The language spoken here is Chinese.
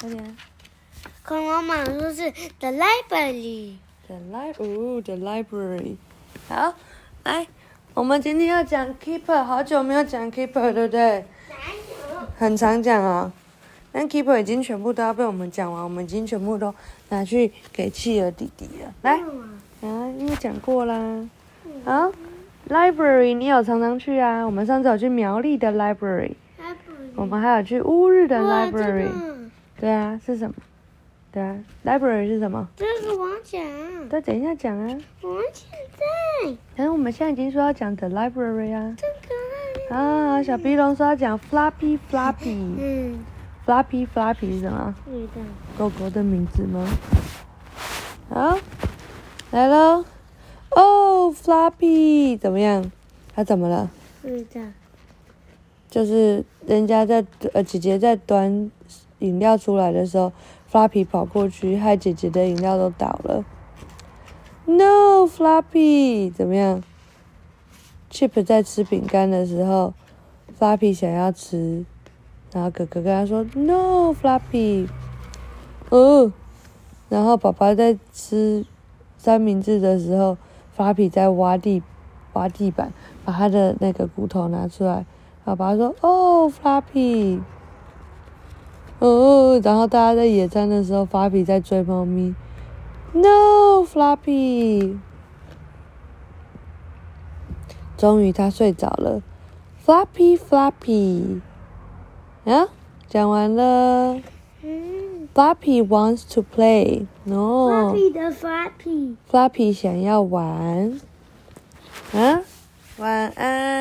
快点。恐龙马说是 the library。The library。好，来，我们今天要讲 Keeper，好久没有讲 Keeper，对不对？很常讲啊、但 Keeper 已经全部都要被我们讲完，我们已经全部都拿去给企鹅弟弟了。来，啊，因为讲过啦。好，Library 你有常常去啊？我们上次有去苗栗的 Library，我们还有去乌日的 Library。对啊，是什么？对啊，Library 是什么？这是我讲，再等一下讲啊。我现在但是我们现在已经说要讲 The Library 啊。这个啊，小鼻龙说要讲 Floppy Floppy。嗯，Floppy Floppy 是什么？不知道。狗狗的名字吗？好，来喽。哦，Floppy 怎么样？它怎么了？不知道。就是人家在呃姐姐在端饮料出来的时候，Floppy 跑过去，害姐姐的饮料都倒了。No Floppy 怎么样？Chip 在吃饼干的时候，Floppy 想要吃，然后哥哥跟他说 No Floppy，哦，然后爸爸在吃三明治的时候，Floppy 在挖地挖地板，把他的那个骨头拿出来。爸爸说：“哦，Floppy。”哦，然后大家在野餐的时候，Floppy 在追猫咪。No，Floppy。终于他睡着了，Floppy，Floppy。啊，讲完了。嗯 Floppy wants to play. No。，Floppy 的 Floppy。Floppy 想要玩。啊，晚安。